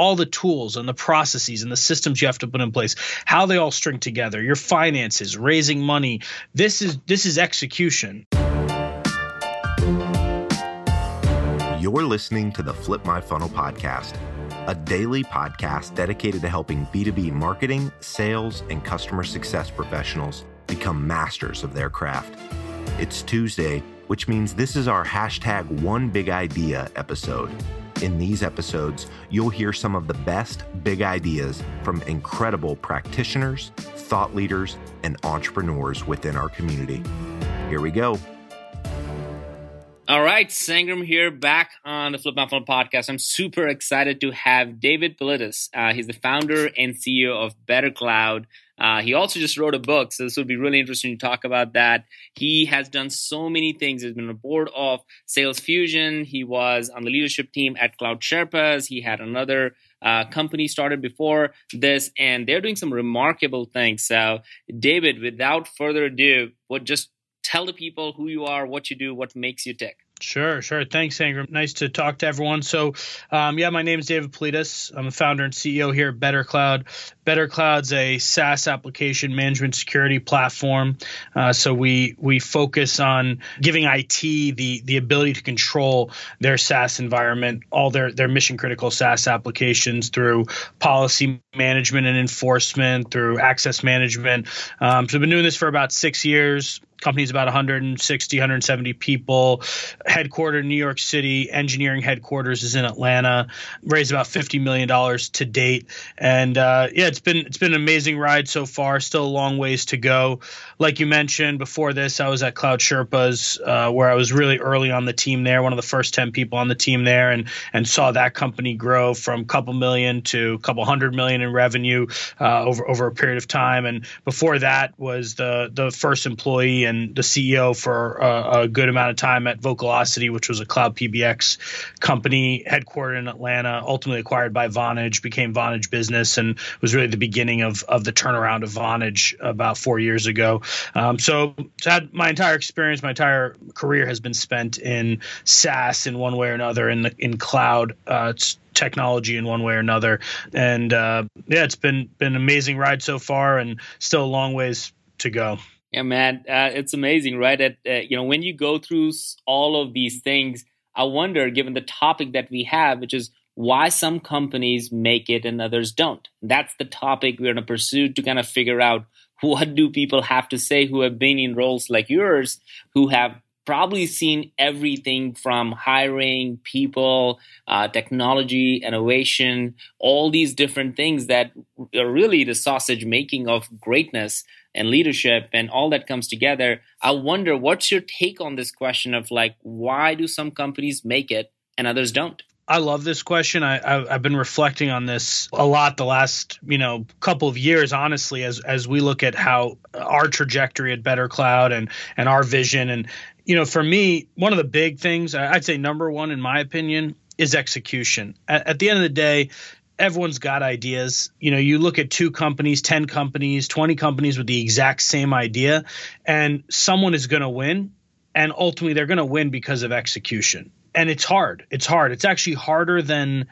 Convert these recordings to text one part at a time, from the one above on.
all the tools and the processes and the systems you have to put in place, how they all string together, your finances, raising money. This is this is execution. You're listening to the Flip My Funnel podcast, a daily podcast dedicated to helping B2B marketing, sales, and customer success professionals become masters of their craft. It's Tuesday, which means this is our hashtag one big idea episode. In these episodes, you'll hear some of the best big ideas from incredible practitioners, thought leaders, and entrepreneurs within our community. Here we go. All right, Sangram here, back on the Flip My Funnel podcast. I'm super excited to have David Politis. Uh, he's the founder and CEO of BetterCloud. Uh, he also just wrote a book, so this would be really interesting to talk about that. He has done so many things. He's been on the board of SalesFusion. He was on the leadership team at Cloud Sherpas. He had another uh, company started before this, and they're doing some remarkable things. So, David, without further ado, what just tell the people who you are, what you do, what makes you tick. Sure, sure. Thanks, Sangram. Nice to talk to everyone. So, um, yeah, my name is David Politis. I'm the founder and CEO here at BetterCloud. Better Cloud's a SaaS application management security platform. Uh, so we we focus on giving IT the the ability to control their SaaS environment, all their their mission critical SaaS applications through policy management and enforcement, through access management. Um, so, I've been doing this for about six years company's about 160 170 people. Headquartered in new york city engineering headquarters is in atlanta. Raised about 50 million dollars to date. And uh, yeah it's been it's been an amazing ride so far. Still a long ways to go. Like you mentioned before this i was at cloud sherpas uh, where i was really early on the team there one of the first 10 people on the team there and and saw that company grow from a couple million to a couple hundred million in revenue uh, over over a period of time. And before that was the the first employee and the CEO for a, a good amount of time at Vocalocity, which was a cloud PBX company headquartered in Atlanta, ultimately acquired by Vonage, became Vonage Business, and was really the beginning of of the turnaround of Vonage about four years ago. Um, so, so had my entire experience, my entire career has been spent in SaaS in one way or another, in the in cloud. Uh, technology in one way or another. And uh, yeah, it's been been an amazing ride so far, and still a long ways to go. Yeah, man, uh, it's amazing, right? That uh, you know, when you go through all of these things, I wonder, given the topic that we have, which is why some companies make it and others don't. That's the topic we're going to pursue to kind of figure out what do people have to say who have been in roles like yours, who have probably seen everything from hiring people, uh, technology, innovation, all these different things that are really the sausage making of greatness and leadership and all that comes together. I wonder what's your take on this question of like, why do some companies make it and others don't? I love this question. I, have been reflecting on this a lot the last you know couple of years, honestly, as as we look at how our trajectory at BetterCloud and and our vision and you know for me one of the big things I'd say number one in my opinion is execution. At, at the end of the day, everyone's got ideas. You know, you look at two companies, 10 companies, 20 companies with the exact same idea, and someone is going to win. And ultimately, they're going to win because of execution. And it's hard. It's hard. It's actually harder than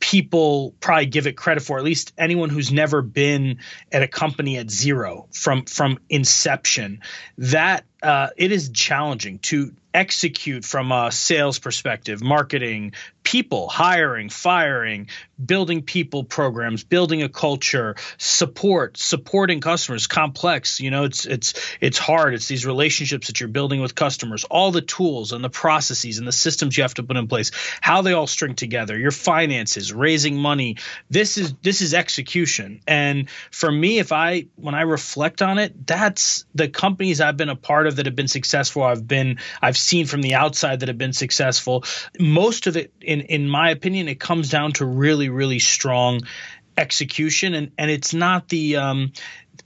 people probably give it credit for at least anyone who's never been at a company at zero from from inception that uh, it is challenging to execute from a sales perspective, marketing, people, hiring, firing, building people programs, building a culture, support, supporting customers, complex, you know, it's it's it's hard. It's these relationships that you're building with customers, all the tools and the processes and the systems you have to put in place, how they all string together, your finances, raising money. This is this is execution. And for me, if I when I reflect on it, that's the companies I've been a part of that have been successful. I've been I've seen from the outside that have been successful. Most of it, in in my opinion, it comes down to really really strong execution and and it's not the um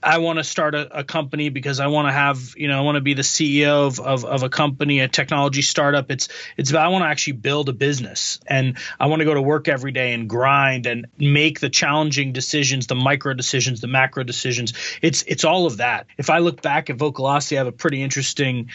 I want to start a, a, company because I want to have, you know, I want to be the CEO of, of, of, a company, a technology startup. It's it's about I want to actually build a business and I want to go to work every day and grind and make the challenging decisions, the micro decisions, the macro decisions. It's it's all of that. If I look back at Vocalocity, I have a pretty interesting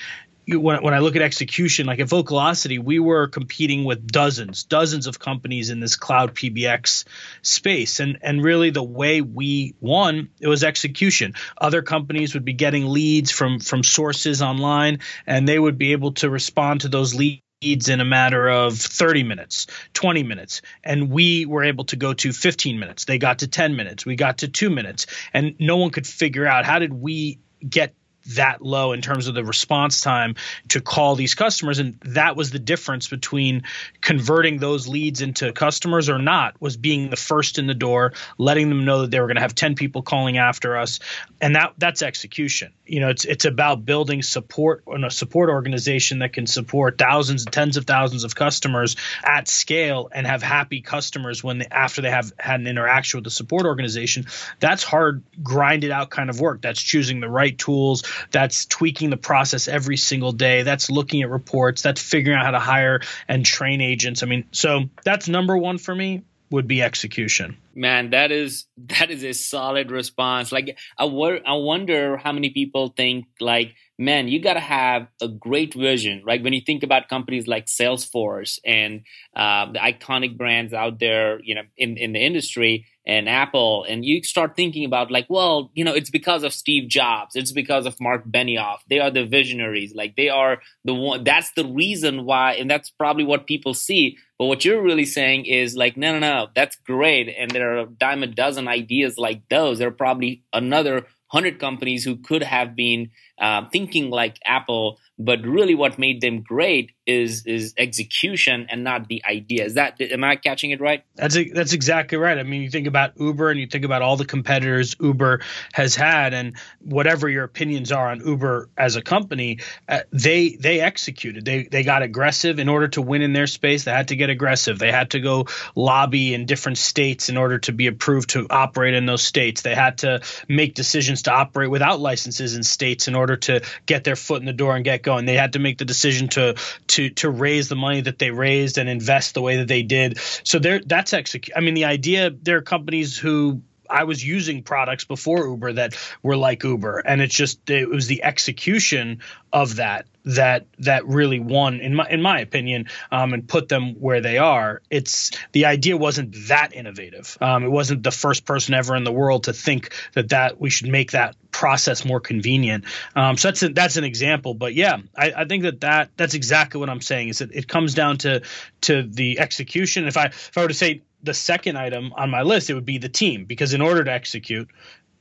when, when I look at execution, like at Vocalocity, we were competing with dozens, dozens of companies in this cloud PBX space. And, and really the way we won, it was execution. Other companies would be getting leads from, from sources online and they would be able to respond to those leads in a matter of 30 minutes, 20 minutes. And we were able to go to 15 minutes. They got to 10 minutes. We got to two minutes. And no one could figure out how did we get that low in terms of the response time to call these customers. And that was the difference between converting those leads into customers or not was being the first in the door letting them know that they were going to have 10 people calling after us. And that that's execution. You know it's it's about building support on a support organization that can support thousands and tens of thousands of customers at scale and have happy customers when they, after they have had an interaction with the support organization. That's hard grinded out kind of work. That's choosing the right tools that's tweaking the process every single day. That's looking at reports. That's figuring out how to hire and train agents. I mean so that's number one for me would be execution. Man that is that is a solid response. Like I, wor- I wonder how many people think like man you got to have a great vision right? When you think about companies like salesforce and uh, the iconic brands out there you know in, in the industry and apple and you start thinking about like well you know it's because of steve jobs. It's because of mark benioff. They are the visionaries. Like they are the one that's the reason why and that's probably what people see. But what you're really saying is like no no no that's great. And there are a dime a dozen ideas like those. There are probably another hundred companies who could have been uh, thinking like Apple but really what made them great is is execution and not the idea. Is that am i catching it right? That's a, that's exactly right. I mean you think about uber and you think about all the competitors uber has had and whatever your opinions are on uber as a company uh, they they executed. They they got aggressive in order to win in their space. They had to get aggressive. They had to go lobby in different states in order to be approved to operate in those states. They had to make decisions to operate without licenses in states in order to get their foot in the door and get going. They had to make the decision to to to raise the money that they raised and invest the way that they did. So there, that's execute. I mean, the idea there are companies who I was using products before Uber that were like Uber, and it's just it was the execution of that that that really won in my in my opinion um, and put them where they are. It's the idea wasn't that innovative. Um, it wasn't the first person ever in the world to think that that we should make that process more convenient. Um, so that's a, that's an example. But yeah, I, I, think that, that that's exactly what I'm saying. Is that it comes down to to the execution. If I if I were to say the second item on my list, it would be the team because in order to execute,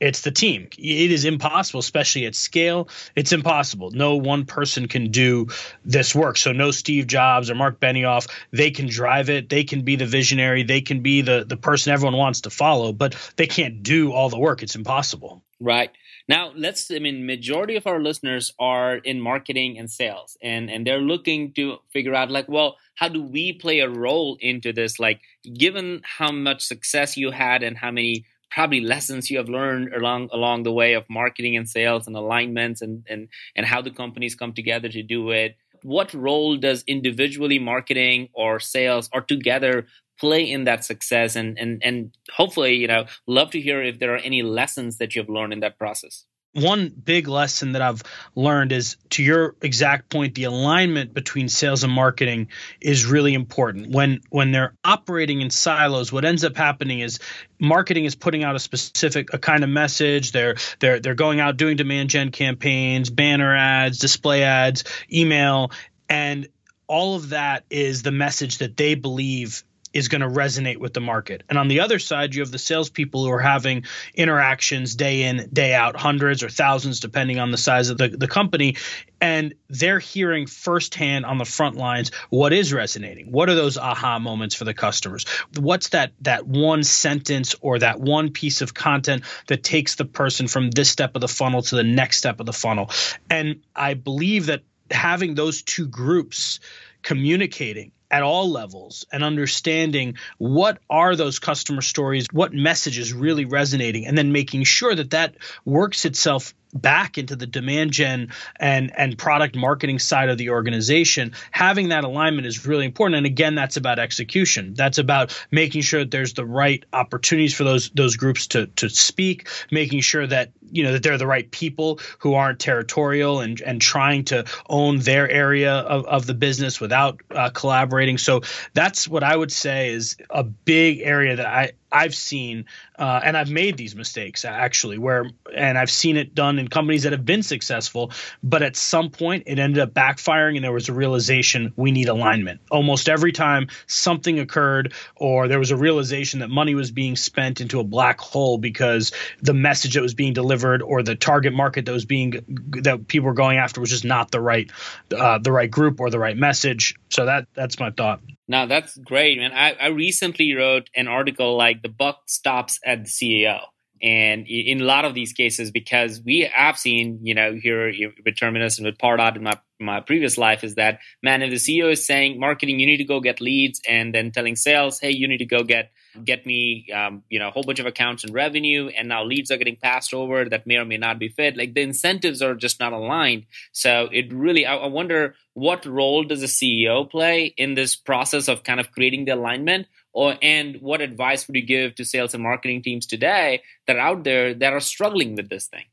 it's the team. It is impossible, especially at scale. It's impossible. No one person can do this work. So no Steve Jobs or Mark Benioff. They can drive it. They can be the visionary. They can be the the person everyone wants to follow, but they can't do all the work. It's impossible. Right. Now, let's, I mean, majority of our listeners are in marketing and sales and, and they're looking to figure out like, well, how do we play a role into this? Like, given how much success you had and how many probably lessons you have learned along along the way of marketing and sales and alignments and and and how the companies come together to do it. What role does individually marketing or sales or together play in that success? And and and hopefully you know love to hear if there are any lessons that you've learned in that process one big lesson that I've learned is to your exact point, the alignment between sales and marketing is really important. When when they're operating in silos, what ends up happening is marketing is putting out a specific a kind of message. They're they're they're going out doing demand gen campaigns, banner ads, display ads, email, and all of that is the message that they believe is going to resonate with the market. And on the other side, you have the salespeople who are having interactions day in, day out, hundreds or thousands, depending on the size of the, the company. And they're hearing firsthand on the front lines what is resonating. What are those aha moments for the customers? What's that that one sentence or that one piece of content that takes the person from this step of the funnel to the next step of the funnel? And I believe that having those two groups communicating at all levels and understanding what are those customer stories, what message is really resonating, and then making sure that that works itself back into the demand gen and and product marketing side of the organization having that alignment is really important. And again that's about execution. That's about making sure that there's the right opportunities for those those groups to to speak making sure that you know that they're the right people who aren't territorial and and trying to own their area of, of the business without uh, collaborating. So that's what i would say is a big area that i I've seen, uh, and I've made these mistakes actually, where, and I've seen it done in companies that have been successful, but at some point it ended up backfiring and there was a realization we need alignment. Almost every time something occurred or there was a realization that money was being spent into a black hole because the message that was being delivered or the target market that was being, that people were going after was just not the right, uh, the right group or the right message. So that, that's my thought. Now that's great, man. I, I recently wrote an article like the buck stops at the CEO. And in a lot of these cases, because we have seen, you know, here with Terminus and with Pardot in my my previous life, is that man, if the CEO is saying marketing, you need to go get leads, and then telling sales, hey, you need to go get get me, um, you know, a whole bunch of accounts and revenue, and now leads are getting passed over that may or may not be fit. Like the incentives are just not aligned. So it really, I, I wonder what role does a CEO play in this process of kind of creating the alignment? Or, and what advice would you give to sales and marketing teams today that are out there that are struggling with this thing?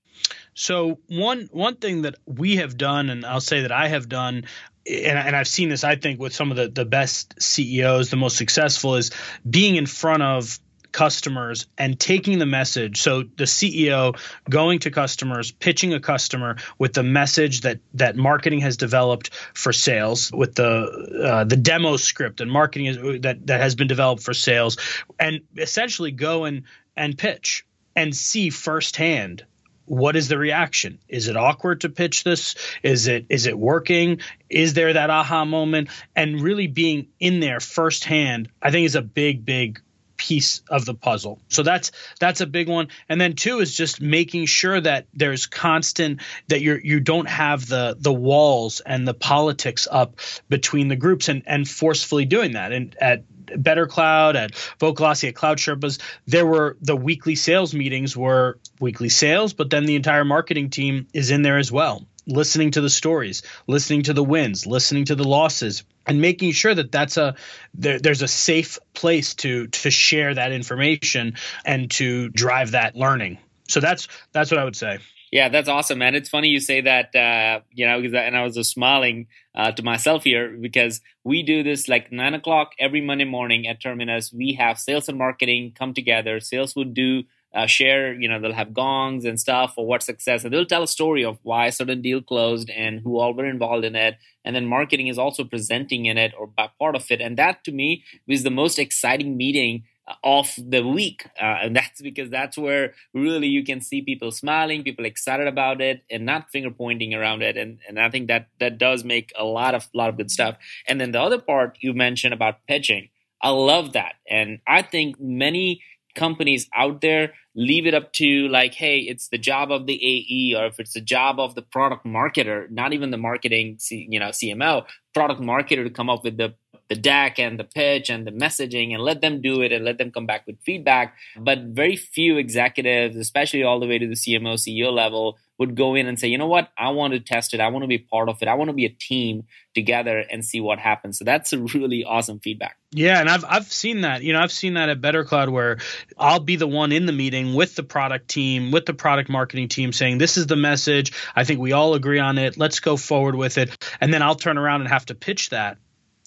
So one one thing that we have done, and I'll say that I have done, and, and I've seen this, I think, with some of the, the best CEOs, the most successful, is being in front of customers and taking the message. So the CEO going to customers, pitching a customer with the message that that marketing has developed for sales, with the uh, the demo script and marketing is, that that has been developed for sales, and essentially go and and pitch and see firsthand what is the reaction. Is it awkward to pitch this? Is it is it working? Is there that aha moment? And really being in there firsthand i think is a big big piece of the puzzle. So that's that's a big one. And then two is just making sure that there's constant that you're you don't have the the walls and the politics up between the groups and and forcefully doing that. And at BetterCloud, at Vocalocity, at Cloud Sherpas, there were the weekly sales meetings were weekly sales, but then the entire marketing team is in there as well, listening to the stories, listening to the wins, listening to the losses, and making sure that that's a there, there's a safe place to to share that information and to drive that learning. So that's that's what I would say. Yeah, that's awesome, man. It's funny you say that, uh, you know, because and I was just smiling uh, to myself here because we do this like nine o'clock every Monday morning at Terminus. We have sales and marketing come together. Sales would do uh, share, you know, they'll have gongs and stuff for what success, and they'll tell a story of why a certain deal closed and who all were involved in it. And then marketing is also presenting in it or part of it. And that to me was the most exciting meeting of the week. Uh, and that's because that's where really you can see people smiling people excited about it and not finger pointing around it. And, and i think that that does make a lot of lot of good stuff. And then the other part you mentioned about pitching i love that. And i think many companies out there leave it up to like hey it's the job of the ae or if it's the job of the product marketer not even the marketing you know cmo product marketer to come up with the the deck and the pitch and the messaging and let them do it and let them come back with feedback. But very few executives, especially all the way to the CMO, CEO level, would go in and say, you know what, I want to test it. I want to be part of it. I want to be a team together and see what happens. So that's a really awesome feedback. Yeah, and I've I've seen that. You know, I've seen that at BetterCloud where I'll be the one in the meeting with the product team, with the product marketing team saying, "This is the message. I think we all agree on it. Let's go forward with it." And then I'll turn around and have to pitch that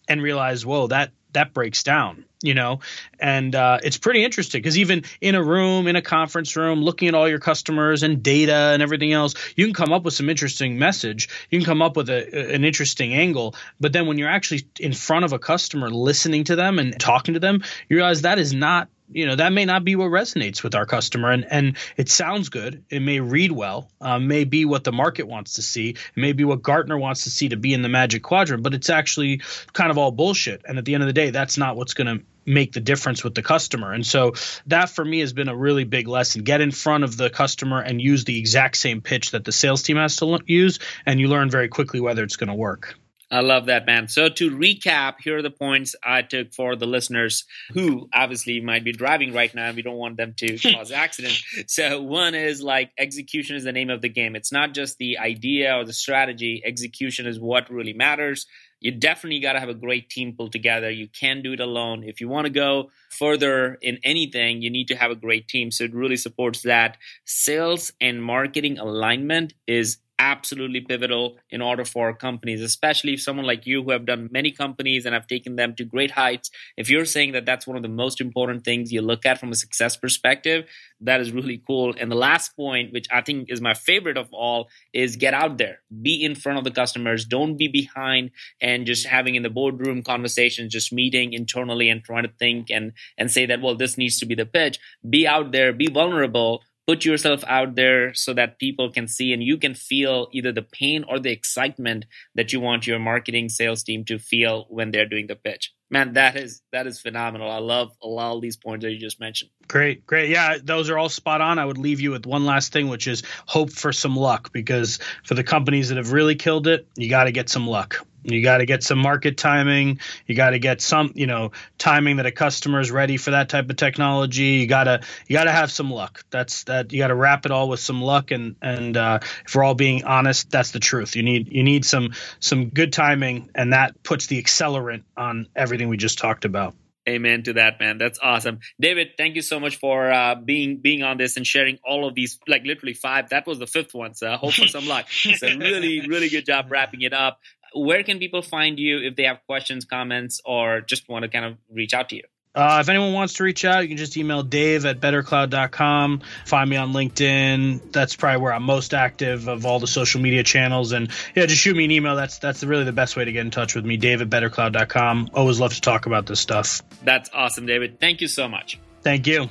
and realize, whoa, that that breaks down, you know, and uh, it's pretty interesting because even in a room, in a conference room, looking at all your customers and data and everything else, you can come up with some interesting message. You can come up with a, an interesting angle, but then when you're actually in front of a customer, listening to them and talking to them, you realize that is not you know that may not be what resonates with our customer and and it sounds good. It may read well um, may be what the market wants to see it may be what gartner wants to see to be in the magic quadrant but it's actually kind of all bullshit and at the end of the day that's not what's going to make the difference with the customer. And so that for me has been a really big lesson. Get in front of the customer and use the exact same pitch that the sales team has to use and you learn very quickly whether it's going to work I love that, man. So to recap, here are the points I took for the listeners who obviously might be driving right now. We don't want them to cause accidents. So one is like execution is the name of the game. It's not just the idea or the strategy. Execution is what really matters. You definitely got to have a great team pulled together. You can't do it alone. If you want to go further in anything, you need to have a great team. So it really supports that. Sales and marketing alignment is absolutely pivotal in order for companies, especially if someone like you who have done many companies and have taken them to great heights. If you're saying that that's one of the most important things you look at from a success perspective, that is really cool. And the last point, which I think is my favorite of all, is get out there, be in front of the customers, don't be behind and just having in the boardroom conversations, just meeting internally and trying to think and and say that well, this needs to be the pitch. Be out there, be vulnerable put yourself out there so that people can see and you can feel either the pain or the excitement that you want your marketing sales team to feel when they're doing the pitch. Man that is that is phenomenal. I love a lot of these points that you just mentioned. Great great. Yeah those are all spot on. I would leave you with one last thing which is hope for some luck because for the companies that have really killed it you got to get some luck you got to get some market timing. You got to get some, you know, timing that a customer is ready for that type of technology. You gotta you gotta have some luck. That's that you got to wrap it all with some luck. And and uh, if we're all being honest, that's the truth. You need you need some some good timing, and that puts the accelerant on everything we just talked about. Amen to that, man. That's awesome, David. Thank you so much for uh, being being on this and sharing all of these, like literally five. That was the fifth one, so hope for some luck. So really, really good job wrapping it up where can people find you if they have questions, comments, or just want to kind of reach out to you? Uh, if anyone wants to reach out, you can just email dave at bettercloud.com. Find me on LinkedIn. That's probably where I'm most active of all the social media channels. And yeah, just shoot me an email. That's that's really the best way to get in touch with me, dave at bettercloud.com. Always love to talk about this stuff. That's awesome, David. Thank you so much. Thank you.